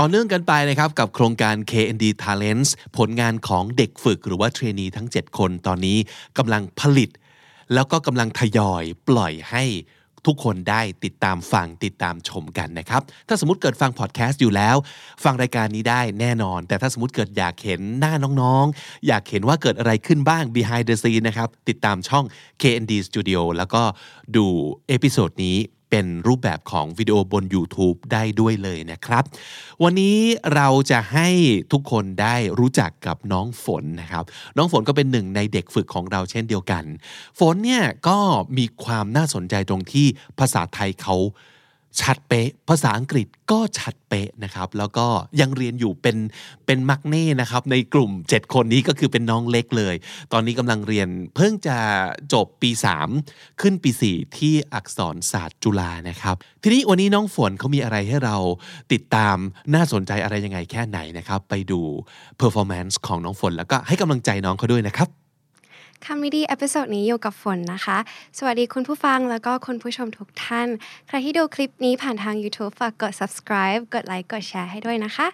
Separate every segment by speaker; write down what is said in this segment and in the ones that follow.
Speaker 1: ต่อเนื่องกันไปนะครับกับโครงการ KND Talents ผลงานของเด็กฝึกหรือว่า trainee ทั้ง 7 คนตอนนี้กำลังผลิต แล้วก็กำลังทยอยปล่อยให้ทุกคนได้ติดตามฟังติดตามชมกันนะครับ ถ้าสมมติเกิดฟังพอดแคสต์อยู่แล้ว ฟังรายการนี้ได้แน่นอน แต่ถ้าสมมติเกิดอยากเห็นหน้าน้องๆ อยากเห็นว่าเกิดอะไรขึ้นบ้าง behind the scene นะครับ ติดตามช่อง KND Studio แล้วก็ดู episode นี้ เป็นรูปแบบของวิดีโอบน YouTube ได้ด้วยเลยนะครับ วันนี้เราจะให้ทุกคนได้รู้จักกับน้องฝนนะครับ น้องฝนก็เป็นหนึ่งในเด็กฝึกของเราเช่นเดียวกัน ฝนเนี่ยก็มีความน่าสนใจตรงที่ภาษาไทยเขา ชัดเป๊ะ ภาษาอังกฤษก็ชัดเป๊ะนะครับ แล้วก็ยังเรียนอยู่เป็นเป็นมักเน่นะครับ ในกลุ่ม 7 คนนี้ก็คือเป็นน้องเล็กเลย ตอนนี้กำลังเรียนเพิ่งจะจบปี 3 ขึ้นปี 4 ที่อักษรศาสตร์จุฬานะครับ ทีนี้วันนี้น้องฝนเขามีอะไรให้เราติดตามน่าสนใจอะไรยังไงแค่ไหนนะครับ ไปดู performance ของน้องฝนแล้วก็ให้กำลังใจน้องเขาด้วยนะครับ
Speaker 2: คำนี้ดี episode นี้อยู่กับฝนนะคะ สวัสดีคุณผู้ฟังแล้วก็คุณผู้ชมทุกท่าน ใครที่ดูคลิปนี้ผ่านทาง YouTube ฝากกด subscribe กดไลค์กดแชร์ให้ด้วยนะคะ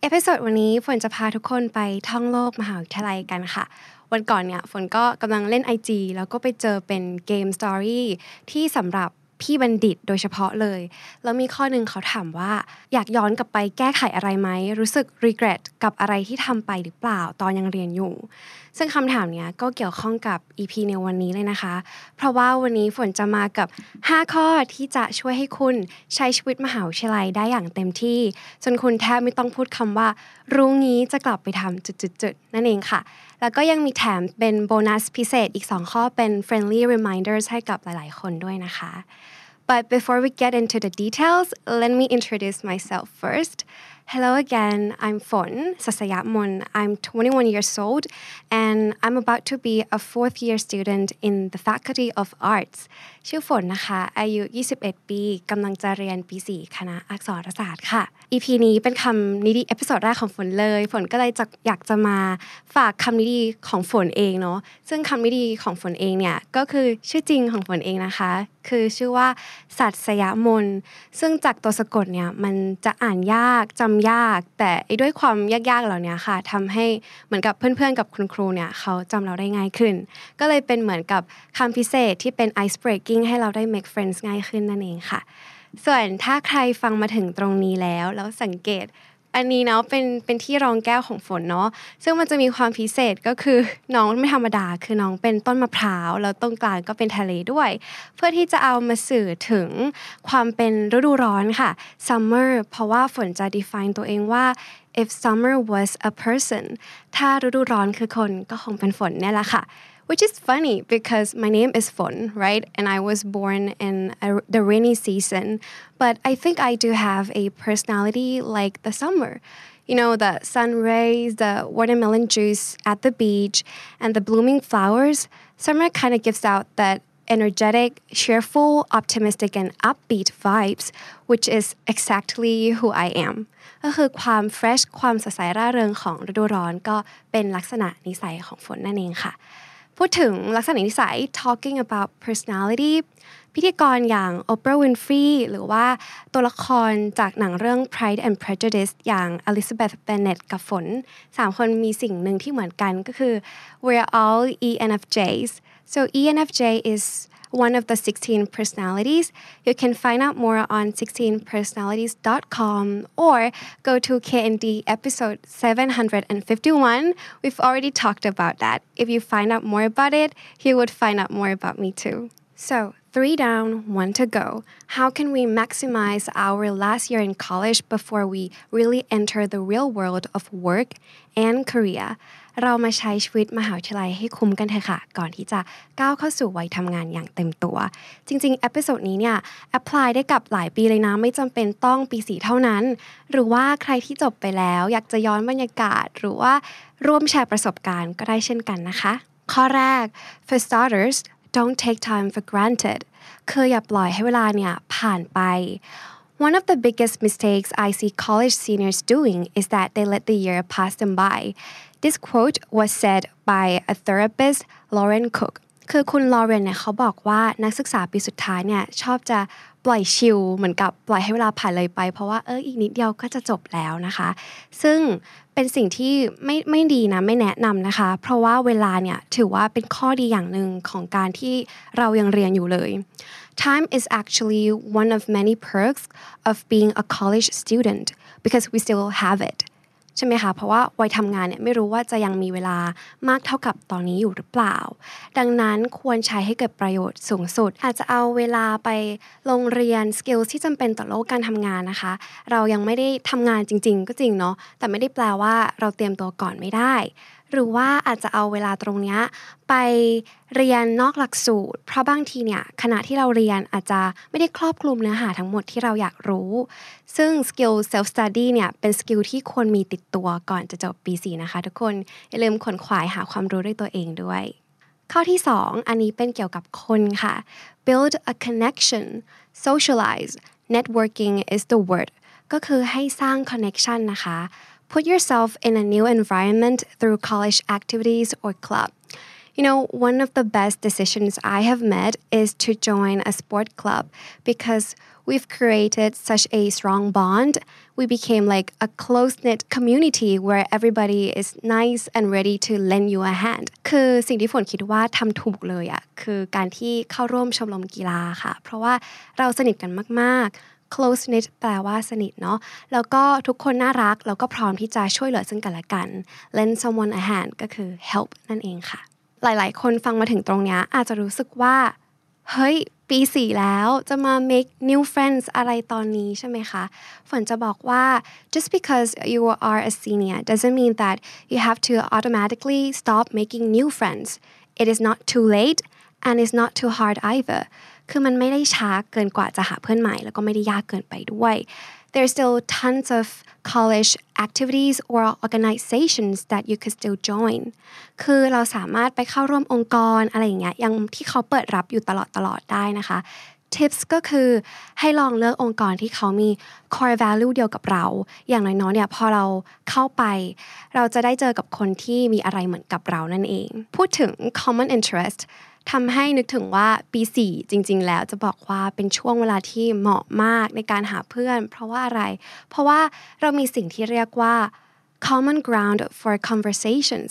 Speaker 2: เอพิโซดวันนี้ฝนจะพาทุกคนไปท่องโลกมหาวิทยาลัยกันค่ะ วันก่อนเนี่ยฝนก็กำลังเล่น IG แล้วก็ไปเจอเป็นเกมสตอรี่ที่สำหรับ พี่บัณฑิตโดยเฉพาะเลย แล้วมีข้อหนึ่งเขาถามว่า อยากย้อนกลับไปแก้ไขอะไรไหม รู้สึก regret กับอะไรที่ทำไปหรือเปล่าตอนยังเรียนอยู่ ซึ่งคำถามเนี้ยก็เกี่ยวข้องกับ EP ในวันนี้เลยนะคะ เพราะว่าวันนี้ฝนจะมากับ 5 ข้อที่จะช่วยให้คุณใช้ชีวิตมหาวิทยาลัยได้อย่างเต็มที่ จนคุณแทบไม่ต้องพูดคำว่า รู้งี้จะกลับไปทำจุดๆๆนั่นเองค่ะแล้วก็ยังมีแถมเป็นโบนัสพิเศษอีก 2 ข้อเป็น friendly reminders ให้กับหลาย ๆ คนด้วยนะคะ But before we get into the details, let me introduce myself first. Hello again, I'm Fon Sasayatmon. I'm 21 years old and I'm about to be a fourth year student in the Faculty of Arts. ชื่อฝนนะคะ อายุ 21 ปีกำลังจะเรียนปี 4 คณะอักษรศาสตร์ค่ะ EP นี้เป็นคำนี้ดี episode แรกของฝนเลย ฝนก็เลยจะอยากจะมาฝากคำนี้ดีของฝนเองเนาะ ซึ่งคำนี้ดีของฝนเองเนี่ยก็คือชื่อจริงของฝนเองนะคะ คือชื่อว่าสัตสยมน ซึ่งจากตัวสะกดเนี่ยมันจะอ่านยากจำยาก แต่ด้วยความยากๆเหล่านี้ค่ะทำให้เหมือนกับเพื่อนๆ กับคุณครูเนี่ยเขาจำเราได้ง่ายขึ้น ก็เลยเป็นเหมือนกับคำพิเศษที่เป็น ice breaking ให้เราได้ make friends ง่ายขึ้นนั่นเองค่ะ ส่วนถ้าใครฟังมาถึงตรงนี้แล้ว แล้วสังเกต อันนี้เนาะเป็นเป็นที่รองแก้วของฝนเนาะซึ่งมันจะมีความพิเศษก็คือน้องไม่ธรรมดาคือน้องเป็นต้นมะพร้าวแล้วตรงกลางก็เป็นทะเลด้วย เพื่อที่จะเอามาสื่อถึงความเป็นฤดูร้อนค่ะ summer เพราะว่าฝนจะ define ตัวเองว่า if summer was a person ถ้าฤดูร้อนคือคนก็คงเป็นฝนเนี่ยแหละค่ะ which is funny because my name is Fon, right? And I was born in a, the rainy season. But I think I do have a personality like the summer. You know, the sun rays, the watermelon juice at the beach, and the blooming flowers. Summer kind of gives out that energetic, cheerful, optimistic, and upbeat vibes, which is exactly who I am. ก็คือความ fresh ความสดใสร่าเริงของฤดูร้อนก็เป็นลักษณะนิสัยของฝนนั่นเองค่ะ พูดถึงลักษณะนิสัย talking about personality พิธีกรอย่าง Oprah Winfrey หรือว่าตัวละครจากหนังเรื่อง Pride and Prejudice อย่าง Elizabeth Bennet กับฝนสามคนมีสิ่งหนึ่งที่เหมือนกันก็คือ we're all ENFJs so ENFJ is one of the 16 personalities. You can find out more on 16personalities.com or go to KND episode 751. We've already talked about that. If you find out more about it, you would find out more about me too. So, three down, one to go. How can we maximize our last year in college before we really enter the real world of work and career? เรามาใช้ชีวิตมหาวิทยาลัยให้คุ้มกันเถอะค่ะ ก่อนที่จะก้าวเข้าสู่วัยทำงานอย่างเต็มตัว จริงๆ episode นี้เนี่ย apply ได้กับหลายปีเลยนะ ไม่จำเป็นต้องปีสี่เท่านั้น หรือว่าใครที่จบไปแล้ว อยากจะย้อนบรรยากาศ หรือว่าร่วมแชร์ประสบการณ์ก็ได้เช่นกันนะคะ ข้อแรก for starters don't take time for granted คืออย่าปล่อยให้เวลาเนี่ยผ่านไป One of the biggest mistakes I see college seniors doing is that they let the year pass them by. This quote was said by a therapist, Lauren Cook. คือคุณลอเรนเนี่ยเขาบอกว่านักศึกษาปีสุดท้ายเนี่ยชอบจะปล่อยชิลเหมือนกับปล่อยให้เวลาผ่านเลยไป เพราะว่าเอออีกนิดเดียวก็จะจบแล้วนะคะ ซึ่งเป็นสิ่งที่ไม่ไม่ดีนะไม่แนะนำนะคะ เพราะว่าเวลาเนี่ยถือว่าเป็นข้อดีอย่างหนึ่งของการที่เรายังเรียนอยู่เลย Time is actually one of many perks of being a college student because we still have it ใช่ไหมคะเพราะว่าวัยทำงานเนี่ยไม่รู้ว่าจะยังมีเวลามากเท่ากับตอนนี้อยู่หรือเปล่า ดังนั้นควรใช้ให้เกิดประโยชน์สูงสุด อาจจะเอาเวลาไปลงเรียน skill ที่จำเป็นต่อโลกการทำงานนะคะ เรายังไม่ได้ทำงานจริง ๆ ก็จริงเนาะแต่ไม่ได้แปลว่าเราเตรียมตัวก่อนไม่ได้ หรือว่าอาจจะเอาเวลาตรงนี้ไปเรียนนอกหลักสูตร เพราะบางทีเนี่ยขณะที่เราเรียนอาจจะไม่ได้ครอบคลุมเนื้อหาทั้งหมดที่เราอยากรู้ ซึ่ง skill self study เนี่ยเป็น skill ที่ควรมีติดตัวก่อนจะจบปี 4 นะคะทุกคน อย่าลืมขนขวายหาความรู้ด้วยตัวเองด้วย ข้อที่ 2 อันนี้เป็นเกี่ยวกับคนค่ะ build a connection socialize networking is the word ก็คือให้สร้าง connection นะคะ put yourself in a new environment through college activities or club You know, one of the best decisions I have made is to join a sport club because we've created such a strong bond. We became like a close knit community where everybody is nice and ready to lend you a hand. คือสิ่งที่ฝนคิดว่าทำถูกเลยอะคือการที่เข้าร่วมชมรมกีฬาค่ะ เพราะว่าเราสนิทกันมากๆ close knit แปลว่าสนิทเนาะแล้วก็ทุกคนน่ารัก แล้วก็พร้อมที่จะช่วยเหลือซึ่งกันและกัน lend someone a hand ก็คือ help นั่นเองค่ะ หลายๆ คนฟังมาถึงตรงนี้อาจจะรู้สึกว่าเฮ้ยปีสี่แล้วจะมา make new friends อะไรตอนนี้ใช่ไหมคะฝนจะบอกว่า just because you are a senior doesn't mean that you have to automatically stop making new friends it is not too late and it's not too hard either คือมันไม่ได้ช้าเกินกว่าจะหาเพื่อนใหม่ แล้วก็ไม่ได้ยากเกินไปด้วย there's still tons of college activities or organizations that you could still join คือเราสามารถไปเข้าร่วมองค์กรอะไรอย่างเงี้ยยังที่เขาเปิดรับอยู่ตลอดตลอดได้นะคะ tips ก็คือให้ลองเลือกองค์กรที่เขามี core value เดียวกับเรา อย่างน้อยๆเนี่ยพอเราเข้าไป เราจะได้เจอกับคนที่มีอะไรเหมือนกับเรานั่นเอง พูดถึง common interest ทำให้นึกถึงว่าปี4จริง ๆ แล้วจะบอกว่าเป็นช่วงเวลาที่เหมาะมากในการหาเพื่อน เพราะว่าอะไร เพราะว่าเรามีสิ่งที่เรียกว่า common ground for conversations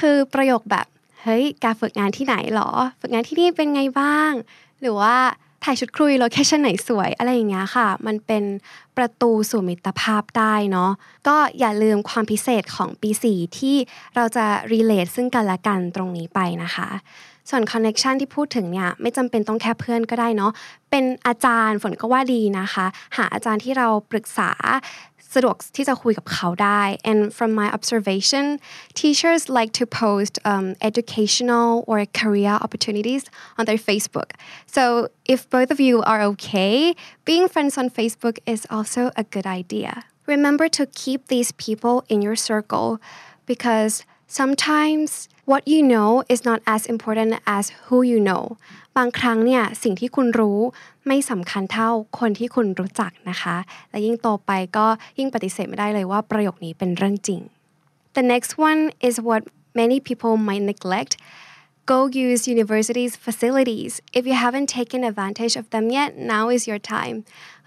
Speaker 2: คือประโยคแบบ เฮ้ย แกฝึกงานที่ไหนหรอ ฝึกงานที่นี่เป็นไงบ้าง หรือว่าถ่ายชุดครุย location ไหนสวย อะไรอย่างเงี้ยค่ะ มันเป็นประตูสู่มิตรภาพได้เนาะ ก็อย่าลืมความพิเศษของปี 4 ที่เราจะ relate ซึ่งกันและกันตรงนี้ไปนะคะ ส่วน connection ที่พูดถึงเนี่ยไม่จำเป็นต้องแค่เพื่อนก็ได้เนาะเป็นอาจารย์ฝนก็ว่าดีนะคะ หาอาจารย์ที่เราปรึกษาสะดวกที่จะคุยกับเขาได้ and from my observation teachers like to post um, educational or career opportunities on their Facebook so if both of you are okay being friends on Facebook is also a good idea remember to keep these people in your circle because sometimes what you know is not as important as who you know บางครั้งเนี่ยสิ่งที่คุณรู้ไม่สำคัญเท่าคนที่คุณรู้จักนะคะ และยิ่งโตไปก็ยิ่งปฏิเสธไม่ได้เลยว่าประโยคนี้เป็นเรื่องจริง The next one is what many people might neglect go use university's facilities if you haven't taken advantage of them yet now is your time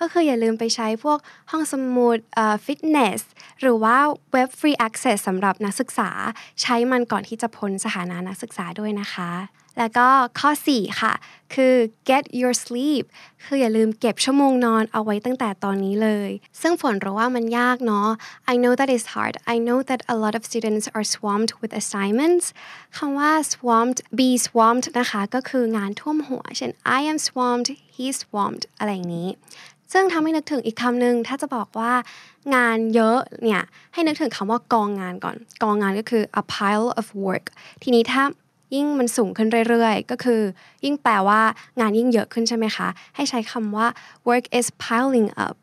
Speaker 2: ก็คืออย่าลืมไปใช้พวกห้องสมุดฟิตเนสหรือว่าเว็บ free access สำหรับนักศึกษา ใช้มันก่อนที่จะพ้นสถานะนักศึกษาด้วยนะคะ แล้วก็ข้อ 4 ค่ะ คือ get your sleep คืออย่าลืมเก็บชั่วโมงนอนเอาไว้ตั้งแต่ตอนนี้เลย ซึ่งฝนรู้ว่ามันยากเนาะ I know that is hard I know that a lot of students are swamped with assignments คำว่า swamped be swamped นะคะ ก็คืองานท่วมหัว เช่น I am swamped he's swamped อะไรอย่างนี้ ซึ่งทำให้นึกถึงอีกคำหนึ่งถ้าจะบอกว่างานเยอะเนี่ยให้นึกถึงคำว่ากองงานก่อน กองงานก็คือ a pile of work ทีนี้ถ้ายิ่งมันสูงขึ้นเรื่อยๆ ก็คือยิ่งแปลว่างานยิ่งเยอะขึ้นใช่ไหมคะ ให้ใช้คำว่า work is piling up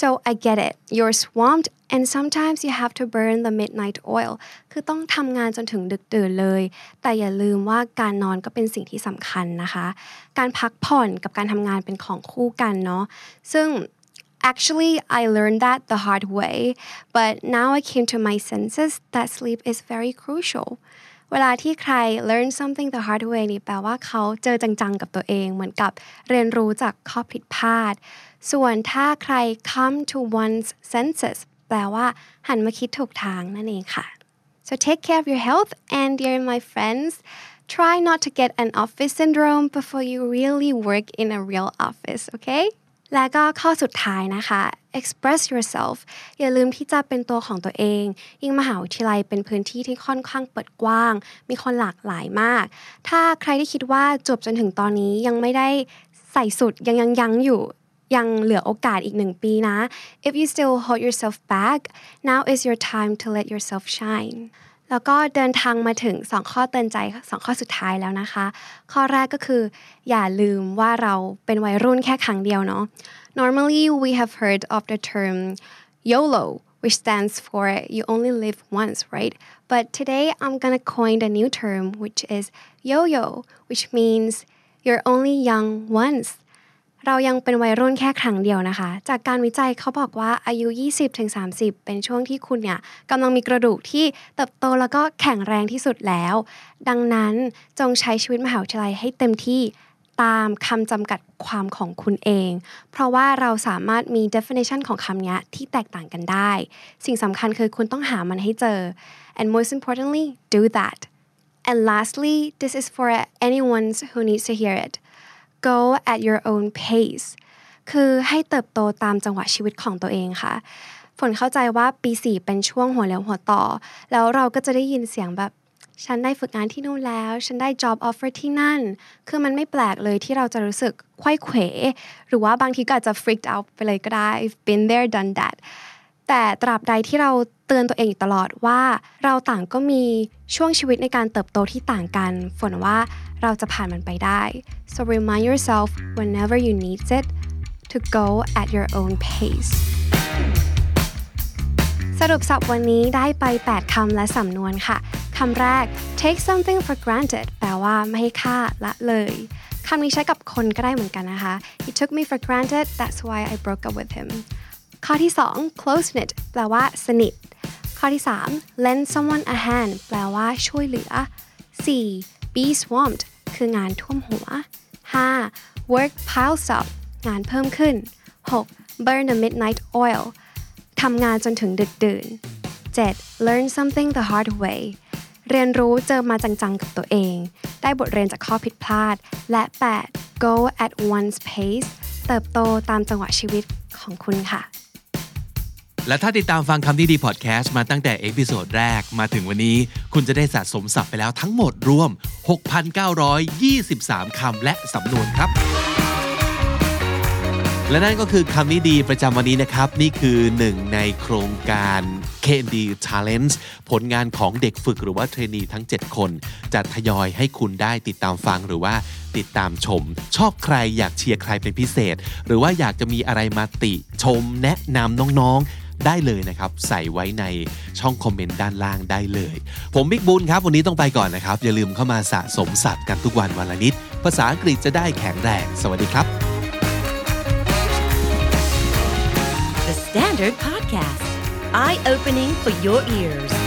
Speaker 2: so I get it you're swamped and sometimes you have to burn the midnight oil คือต้องทำงานจนถึงดึกดื่นเลย แต่อย่าลืมว่าการนอนก็เป็นสิ่งที่สำคัญนะคะ การพักผ่อนกับการทำงานเป็นของคู่กันเนาะซึ่ง Actually, I learned that the hard way, but now I came to my senses that sleep is very crucial. เวลาที่ใคร learn something the hard way นี่แปลว่าเขาเจอจังๆกับตัวเอง เหมือนกับเรียนรู้จากข้อผิดพลาด ส่วนถ้าใคร come to one's senses แปลว่า หันมาคิดถูกทางนั่นเองค่ะ So take care of your health and dear my friends try not to get an office syndrome before you really work in a real office okay และก็ข้อสุดท้ายนะคะ express yourself อย่าลืมที่จะเป็นตัวของตัวเอง ยิ่งมหาวิทยาลัยเป็นพื้นที่ที่ค่อนข้างเปิดกว้าง มีคนหลากหลายมาก ถ้าใครที่คิดว่าจบจนถึงตอนนี้ยังไม่ได้ใส่สุดยังยังยังอยู่ ยังเหลือโอกาสอีกหนึ่งปีนะ if you still hold yourself back now is your time to let yourself shine แล้วก็เดินทางมาถึง 2 ข้อเตือนใจ 2 ข้อสุดท้ายแล้วนะคะ ข้อแรกก็คือ อย่าลืมว่าเราเป็นวัยรุ่นแค่ครั้งเดียวเนาะ normally we have heard of the term YOLO which stands for you only live once right but today I'm gonna coin a new term which is yo-yo which means you're only young once เรายังเป็นวัยรุ่นแค่ครั้งเดียวนะคะ จากการวิจัยเขาบอกว่าอายุ 20-30 เป็นช่วงที่คุณเนี่ยกำลังมีกระดูกที่เติบโตแล้วก็แข็งแรงที่สุดแล้ว ดังนั้นจงใช้ชีวิตมหาวิทยาลัยให้เต็มที่ตามคำจำกัดความของคุณเอง เพราะว่าเราสามารถมี definition ของคำนี้ที่แตกต่างกันได้ สิ่งสำคัญคือคุณต้องหามันให้เจอ and most importantly do that and lastly this is for anyone who needs to hear it go at your own pace คือให้เติบโตตามจังหวะชีวิตของตัวเองค่ะ ฝนเข้าใจว่าปี 4 เป็นช่วงหัวเลี้ยวหัวต่อ แล้วเราก็จะได้ยินเสียงแบบฉันได้ฝึกงานที่นู่นแล้ว ฉันได้ job offer ที่นั่น คือมันไม่แปลกเลยที่เราจะรู้สึกควยเขว หรือว่าบางทีก็อาจจะ freaked out ไปเลยก็ได้ I've been there done that แต่ตราบใดที่เราเตือนตัวเองอยู่ตลอดว่า เราต่างก็มีช่วงชีวิตในการเติบโตที่ต่างกัน ฝนว่าเราจะผ่านมันไปได้ so remind yourself whenever you need it to go at your own pace สรุปสับวันนี้ได้ไป 8 คำและสำนวนค่ะคำแรก take something for granted แปลว่าไม่ให้ค่าละเลยคำนี้ใช้กับคนก็ได้เหมือนกันนะคะ he took me for granted that's why I broke up with him ข้อที่ 2 close knit แปลว่า สนิท ข้อที่ 3 lend someone a hand แปลว่าช่วยเหลือ 4. be swamped คืองานท่วมหัว 5. work piles up งานเพิ่มขึ้น 6. burn the midnight oil ทำงานจนถึงดึกดื่น 7. learn something the hard way เรียนรู้เจอมาจังๆกับตัวเอง ได้บทเรียนจากข้อผิดพลาด และ 8. go at one's pace เติบโตตามจังหวะชีวิตของคุณค่ะ
Speaker 1: และถ้าติดตามฟังคำนี้ดีพอดแคสต์มาตั้งแต่ episode แรกมาถึงวันนี้ คุณจะได้สะสมศัพท์ไปแล้วทั้งหมดรวม 6,923 คำและสำนวนครับ และนั่นก็คือคำนี้ดีประจำวันนี้นะครับ นี่คือหนึ่งในโครงการ KND Talents ผลงานของเด็กฝึกหรือว่าเทรนนีทั้ง 7 คน จะทยอยให้คุณได้ติดตามฟังหรือว่าติดตามชม ชอบใครอยากเชียร์ใครเป็นพิเศษ หรือว่าอยากจะมีอะไรมาติชมแนะนำน้องๆ ได้เลยนะครับ ใส่ไว้ในช่องคอมเมนต์ด้านล่างได้เลย ผมบิ๊กบุญครับ วันนี้ต้องไปก่อนนะครับ อย่าลืมเข้ามาสะสมศัพท์กันทุกวันวันละนิด ภาษาอังกฤษจะได้แข็งแรง สวัสดีครับ
Speaker 3: The Standard Podcast, eye opening for your ears.